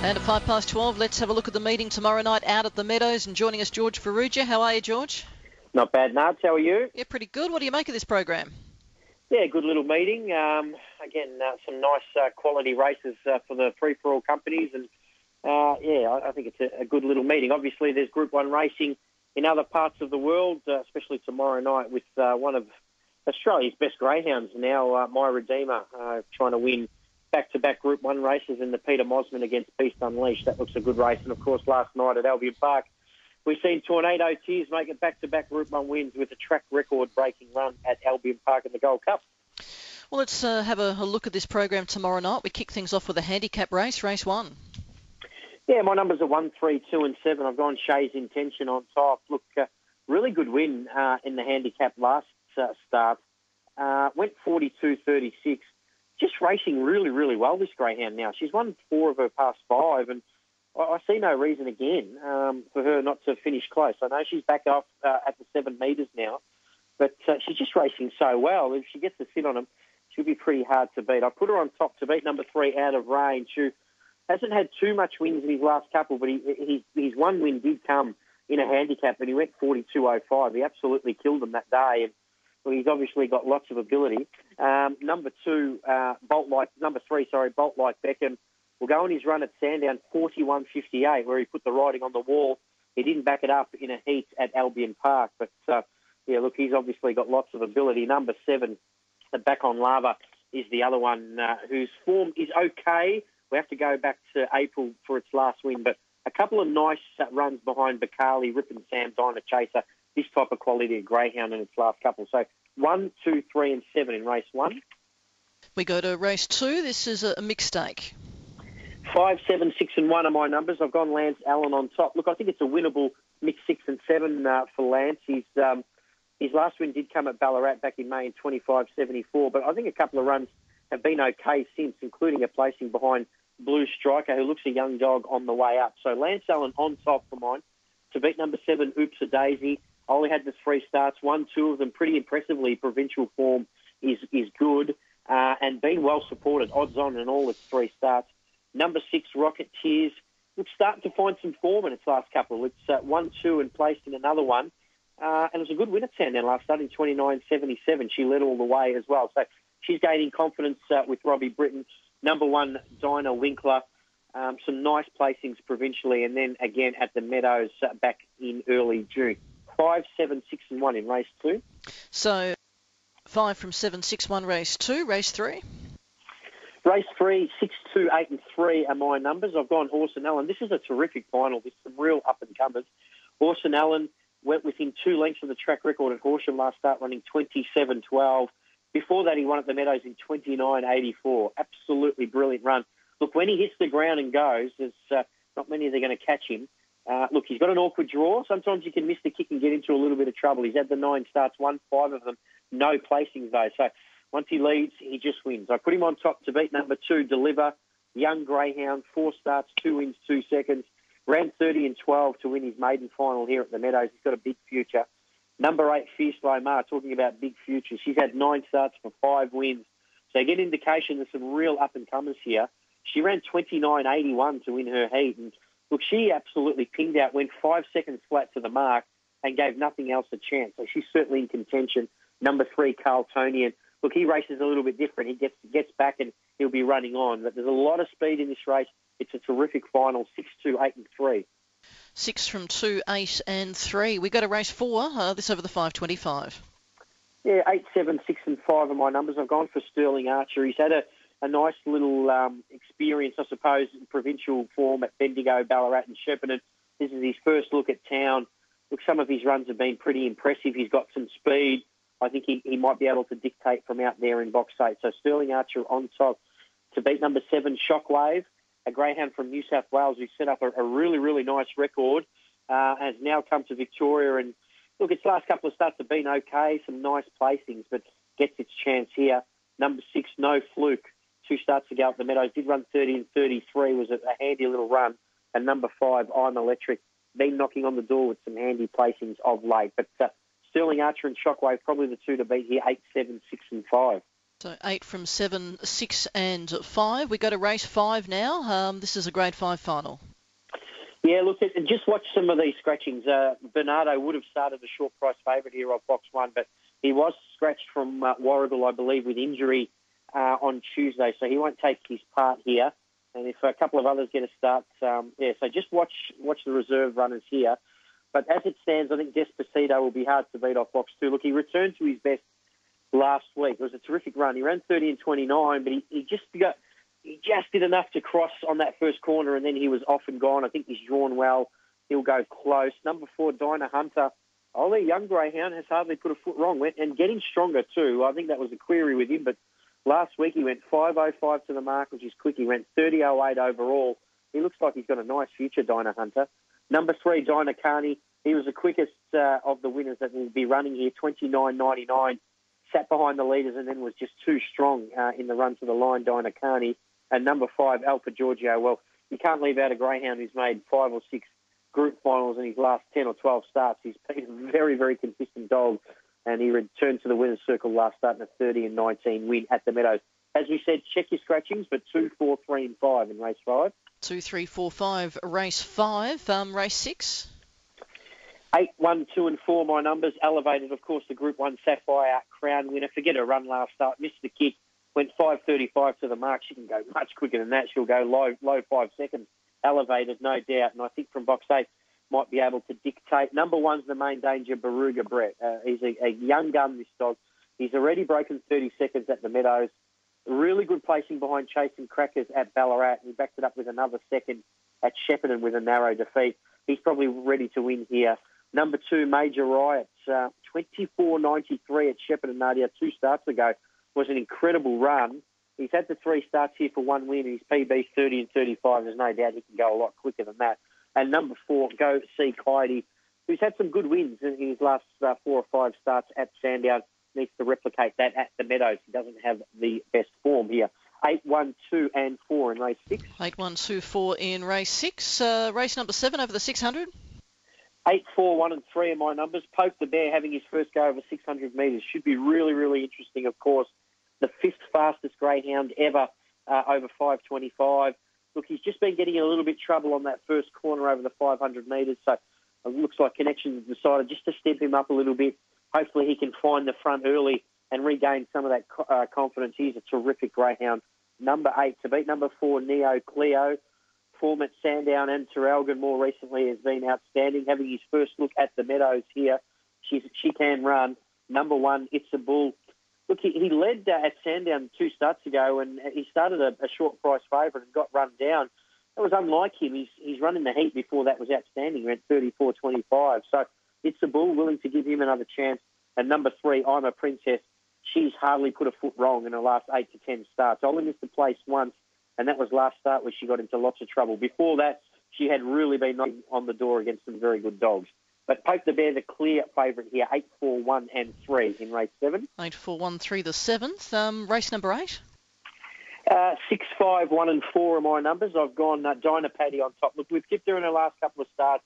And at five past 12, let's have a look at the meeting tomorrow night out at the Meadows. And joining us, George Farrugia. How are you, George? Not bad, Nards. How are you? Yeah, pretty good. What do you make of this program? Yeah, good little meeting. Um, again, uh, some nice uh, quality races uh, for the free-for-all companies. And, uh, yeah, I, I, think it's a, a, good little meeting. Obviously, there's Group 1 racing in other parts of the world, uh, especially tomorrow night with uh, one of Australia's best greyhounds now, My Redeemer, trying to win back-to-back Group 1 races in the Peter Mosman against Beast Unleashed. That looks a good race. And, of course, last night at Albion Park, we've seen Tornado Tears make it back-to-back Group 1 wins with a track record-breaking run at Albion Park in the Gold Cup. Well, let's uh, have a, a, look at this program tomorrow night. We kick things off with a handicap race, race one. Yeah, my numbers are one, three, two, and seven. I've gone Shay's Intention on top. Look, uh, really good win uh, in the handicap last uh, start. Uh, went 42-36 just racing really, really well, this greyhound now. She's won four of her past five, and I, I see no reason again um, for her not to finish close. I know she's back off uh, at the seven metres now, but uh, she's just racing so well. If she gets to sit on him, she'll be pretty hard to beat. I put her on top to beat number three out of range, who hasn't had too much wins in his last couple, but he, his, his one win did come in a handicap, and he went 42.05. He absolutely killed them that day. And, well, he's obviously got lots of ability. Um, number two, uh, Bolt like number three, sorry, Bolt like Beckham will go on his run at Sandown 41.58, where he put the writing on the wall. He didn't back it up in a heat at Albion Park, but uh, yeah, look, he's obviously got lots of ability. Number seven, the back on lava, is the other one uh, whose form is okay. We have to go back to April for its last win, but a couple of nice uh, runs behind Bacali, Rip and Sam, Dyna Chaser, this type of quality of greyhound in its last couple. So one, two, three, and seven in race one. We go to race two. This is a mixed stake. Five, seven, six, and one are my numbers. I've gone Lance Allen on top. Look, I think it's a winnable mixed six and seven uh, for Lance. He's um, his last win did come at Ballarat back in May in 25.74, but I think a couple of runs have been okay since, including a placing behind Blue Striker, who looks a young dog on the way up. So Lance Allen on top for mine to beat number seven, Oops a Daisy. Only had the three starts, one, two of them pretty impressively. Provincial form is is good uh, and been well supported. Odds on in all its three starts. Number six, Rocket Tears, looks starting to find some form in its last couple. It's uh, one, two, and placed in another one. Uh, and it was a good win at Sandown last start in 29.77. She led all the way as well. So she's gaining confidence uh, with Robbie Britton. Number one, Dyna Winkler. Um, some nice placings provincially, and then again at the Meadows uh, back in early June five, seven, six, and one in race two. So five from seven, six, one, race two, race three. Race three, six, two, eight, and three are my numbers. I've gone Horse and Allen. This is a terrific final with some real up and comers. Horse and Allen went within two lengths of the track record at Horsham last start, running 27.12. Before that, he won at the Meadows in 29.84. Absolutely brilliant run. Look, when he hits the ground and goes, there's uh, not many that are going to catch him. Uh, look, he's got an awkward draw. Sometimes you can miss the kick and get into a little bit of trouble. He's had the nine starts, won five of them, no placings though. So once he leads, he just wins. I put him on top to beat number two, Deliver, young greyhound, four starts, two wins, two seconds. Ran 30 and 12 to win his maiden final here at the Meadows. He's got a big future. Number eight, Fierce Lomar, talking about big futures. She's had nine starts for five wins. So get indication there's some real up and comers here. She ran 29.81 to win her heat, and Look, she absolutely pinged out, went five seconds flat to the mark, and gave nothing else a chance. So she's certainly in contention. Number three, Carl Tonian. Look, he races a little bit different. He gets gets back and he'll be running on. But there's a lot of speed in this race. It's a terrific final, six, two, eight, and three. Six from two, eight, and three. We got a race four. Uh, this over the five twenty-five. Yeah, eight, seven, six, and five are my numbers. I've gone for Sterling Archer. He's had a a nice little um, experience, I suppose, in provincial form at Bendigo, Ballarat, and Shepparton. This is his first look at town. Look, some of his runs have been pretty impressive. He's got some speed. I think he, he might be able to dictate from out there in box eight. So Sterling Archer on top to beat number seven, Shockwave, a greyhound from New South Wales who set up a, a really, really nice record, uh, has now come to Victoria. And look, its last couple of starts have been okay, some nice placings, but gets its chance here. Number six, No Fluke two starts to go up the Meadows. Did run 30 and 33, was a, handy little run. And number five, I'm Electric, been knocking on the door with some handy placings of late. But uh, Sterling Archer and Shockwave, probably the two to beat here, eight, seven, six, and five. So eight from seven, six and five. We go to race five now. Um, this is a grade five final. Yeah, look, and just watch some of these scratchings. Uh, Bernardo would have started a short price favourite here off box one, but he was scratched from uh, Warragul, I believe, with injury uh, on Tuesday, so he won't take his part here. And if a couple of others get a start, um, yeah, so just watch watch the reserve runners here. But as it stands, I think Despacito will be hard to beat off box two. Look, he returned to his best last week. It was a terrific run. He ran 30 and 29, but he, he just got he just did enough to cross on that first corner, and then he was off and gone. I think he's drawn well. He'll go close. Number four, Dyna Hunter. Ollie, young greyhound, has hardly put a foot wrong. And getting stronger too. I think that was a query with him, but last week he went 5.05 to the mark, which is quick. He went 30.08 overall. He looks like he's got a nice future, Dyna Hunter. Number three, Dyna Carney. He was the quickest uh, of the winners that will be running here, 29.99 sat behind the leaders and then was just too strong uh, in the run to the line, Dyna Carney. And number five, Alpha Giorgio. Well, you can't leave out a greyhound who's made five or six group finals in his last 10 or 12 starts. He's been a very, very consistent dog, and he returned to the winner's circle last start in a 30 and 19 win at the Meadows. As we said, check your scratchings, but two, four, three, and five in race five. Two, three, four, five, race five. Um, race six. Eight, one, two, and four, my numbers. Elevated, of course, the Group 1 Sapphire Crown winner. Forget her run last start. Missed the kick. Went 5.35 to the mark. She can go much quicker than that. She'll go low, low five seconds. Elevated, no doubt. And I think from box eight, might be able to dictate. Number one's the main danger, Baruga Brett. Uh, he's a, a young gun, this dog. He's already broken 30 seconds at the Meadows. Really good placing behind Chasing Crackers at Ballarat. He backed it up with another second at Shepparton with a narrow defeat. He's probably ready to win here. Number two, Major Riots, uh, 24.93 at Shepparton Nadia two starts ago was an incredible run. He's had the three starts here for one win. His PB 30 and 35. There's no doubt he can go a lot quicker than that. And number four, Go See Coyote, who's had some good wins in his last uh, four or five starts at Sandown. Needs to replicate that at the Meadows. He doesn't have the best form here. Eight, one, two, and four in race six. Eight, one, two, four in race six. Uh, race number seven over the 600. Eight, four, one, and three are my numbers. Poke the Bear having his first go over 600 metres should be really, really interesting. Of course, the fifth fastest greyhound ever uh, over 525. Look, he's just been getting a little bit trouble on that first corner over the 500 metres, so it looks like Connections decided just to step him up a little bit. Hopefully, he can find the front early and regain some of that uh, confidence. He's a terrific greyhound. Number eight to beat number four, Neo Cleo form at Sandown and Traralgon more recently has been outstanding. Having his first look at the Meadows here, she's, she can run. Number one, It's a Bull. Look, he, he led uh, at Sandown two starts ago, and he started a, a short price favourite and got run down. That was unlike him. He's he's running the heat before that was outstanding. Went 34-25. So it's a bull willing to give him another chance. And number three, I'm a princess. She's hardly put a foot wrong in her last eight to ten starts. Only missed the place once and that was last start where she got into lots of trouble. Before that, she had really been on the door against some very good dogs. But Poke the Bear, the clear favourite here, 8, 4, 1 and 3 in race 7. 8, 4, 1, 3, the 7th. Um, race number 8? Uh, 6, 5, 1 and 4 are my numbers. I've gone uh, Dyna Paddy on top. Look, we've kept her in her last couple of starts.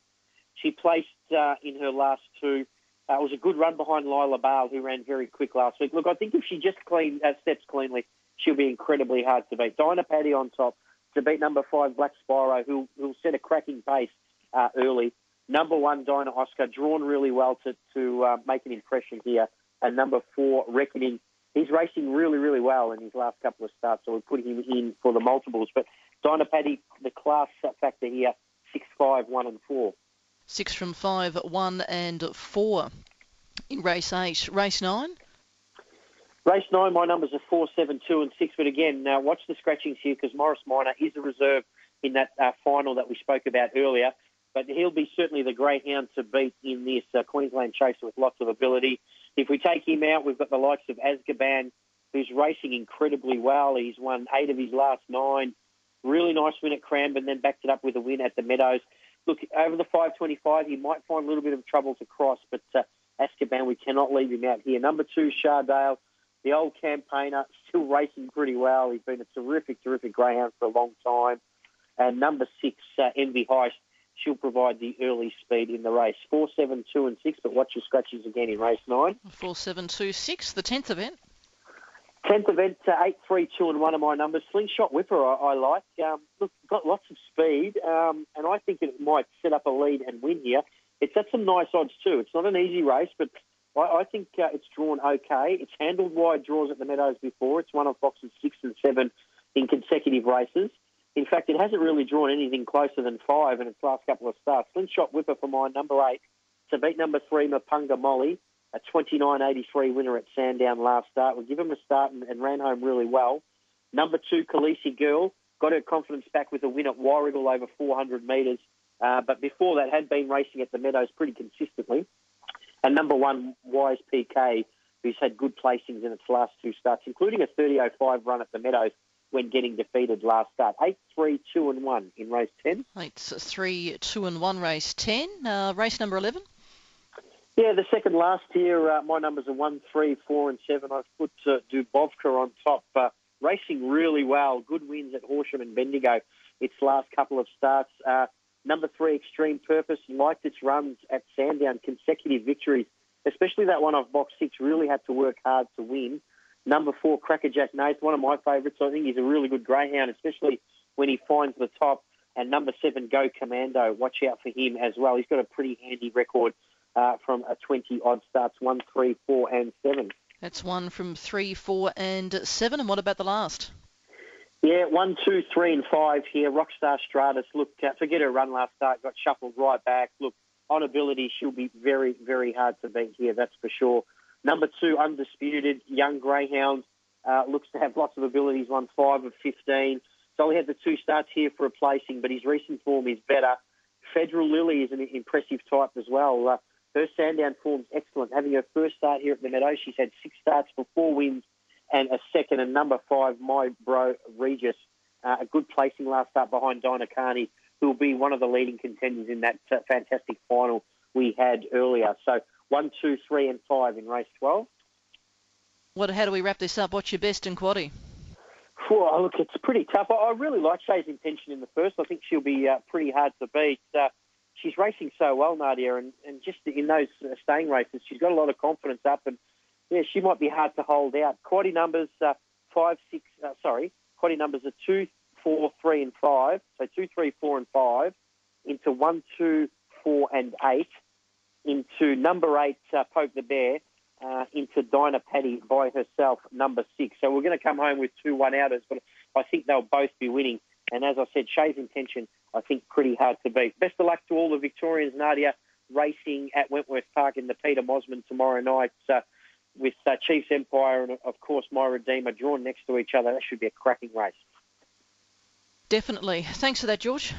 She placed uh, in her last two. Uh, it was a good run behind Lila Bale, who ran very quick last week. Look, I think if she just clean, uh, steps cleanly, she'll be incredibly hard to beat. Dyna Paddy on top to beat number five Black Spyro, who will set a cracking pace uh, early. Number one Dyna Oscar drawn really well to to uh, make an impression here, and number four Reckoning. He's racing really, really well in his last couple of starts, so we're putting him in for the multiples. But Dyna Paddy, the class factor here, six, five, one, and four. Six from five, one, and four. In race eight, race nine. Race nine, my numbers are four, seven, two, and six. But again, now watch the scratchings here because Morris Minor is a reserve in that uh, final that we spoke about earlier. But he'll be certainly the greyhound to beat in this uh, Queensland chaser with lots of ability. If we take him out, we've got the likes of Azkaban, who's racing incredibly well. He's won eight of his last nine. Really nice win at Cranbourne, then backed it up with a win at the Meadows. Look, over the 525, he might find a little bit of trouble to cross, but uh, Azkaban, we cannot leave him out here. Number two, Shardale the old campaigner, still racing pretty well. He's been a terrific, terrific greyhound for a long time. And number six, uh, Envy Heist, she'll provide the early speed in the race. Four, seven, two, and six. But watch your scratches again in race nine. Four, seven, two, six. The tenth event. Tenth event, uh, eight, three, two, and one of my numbers. Slingshot Whipper, I, I like. Um, look, got lots of speed, um, and I think it might set up a lead and win here. It's at some nice odds too. It's not an easy race, but I, I think uh, it's drawn okay. It's handled wide draws at the Meadows before. It's one of boxes six and seven in consecutive races. In fact, it hasn't really drawn anything closer than five in its last couple of starts. Slingshot Whipper for my number eight to beat number three, Mapunga Molly a 29.83 winner at Sandown last start. We give him a start and, and ran home really well. Number two, Khaleesi Girl, got her confidence back with a win at Warragul over 400 metres. Uh, but before that, had been racing at the Meadows pretty consistently. And number one, Wise PK, who's had good placings in its last two starts, including a 30.05 run at the Meadows when getting defeated last start. 8, 3, 2 and 1 in race 10. 8, 3, 2 and 1 race 10. Uh, race number 11. Yeah, the second last here, uh, my numbers are one, three, four, and seven. I've put uh, Dubovka on top, uh, racing really well. Good wins at Horsham and Bendigo its last couple of starts. Uh, number three, Extreme Purpose, liked its runs at Sandown, consecutive victories, especially that one off box six, really had to work hard to win. Number four, Crackerjack Nath, one of my favourites. I think he's a really good greyhound, especially when he finds the top. And number seven, Go Commando, watch out for him as well. He's got a pretty handy record uh, from a 20 odd starts, one, three, four, and seven. That's one from three, four, and seven. And what about the last? Yeah, one, two, three, and five here. Rockstar Stratus, look, uh, forget her run last start, got shuffled right back. Look, on ability, she'll be very, very hard to beat here, that's for sure. Number two, Undisputed, young greyhound, uh, looks to have lots of abilities, won five of 15. So he had the two starts here for a placing, but his recent form is better. Federal Lily is an impressive type as well. Uh, her Sandown form's excellent. Having her first start here at the Meadow, she's had six starts for four wins and a second. And number five, my bro Regis, uh, a good placing last start behind Dyna Carney, who will be one of the leading contenders in that uh, fantastic final we had earlier. So one, two, three, and five in race 12. What? How do we wrap this up? What's your best in quaddy? Well, look, it's pretty tough. I really like Shay's intention in the first. I think she'll be uh, pretty hard to beat. Uh, she's racing so well, Nadia, and, and just in those uh, staying races, she's got a lot of confidence up, and yeah, she might be hard to hold out. Quaddy numbers uh, five, six, uh, sorry, quaddy numbers are two, four, three, and five. So two, three, four, and five into one, two, four, and eight into number eight, uh, Poke the Bear. Uh, into Dyna Patty by herself, number six. So we're going to come home with two one outers, but I think they'll both be winning. And as I said, Shay's intention I think, pretty hard to beat. Best of luck to all the Victorians, Nadia, racing at Wentworth Park in the Peter Mosman tomorrow night uh, with uh, Chiefs Empire and, of course, My Redeemer drawn next to each other. That should be a cracking race. Definitely. Thanks for that, George.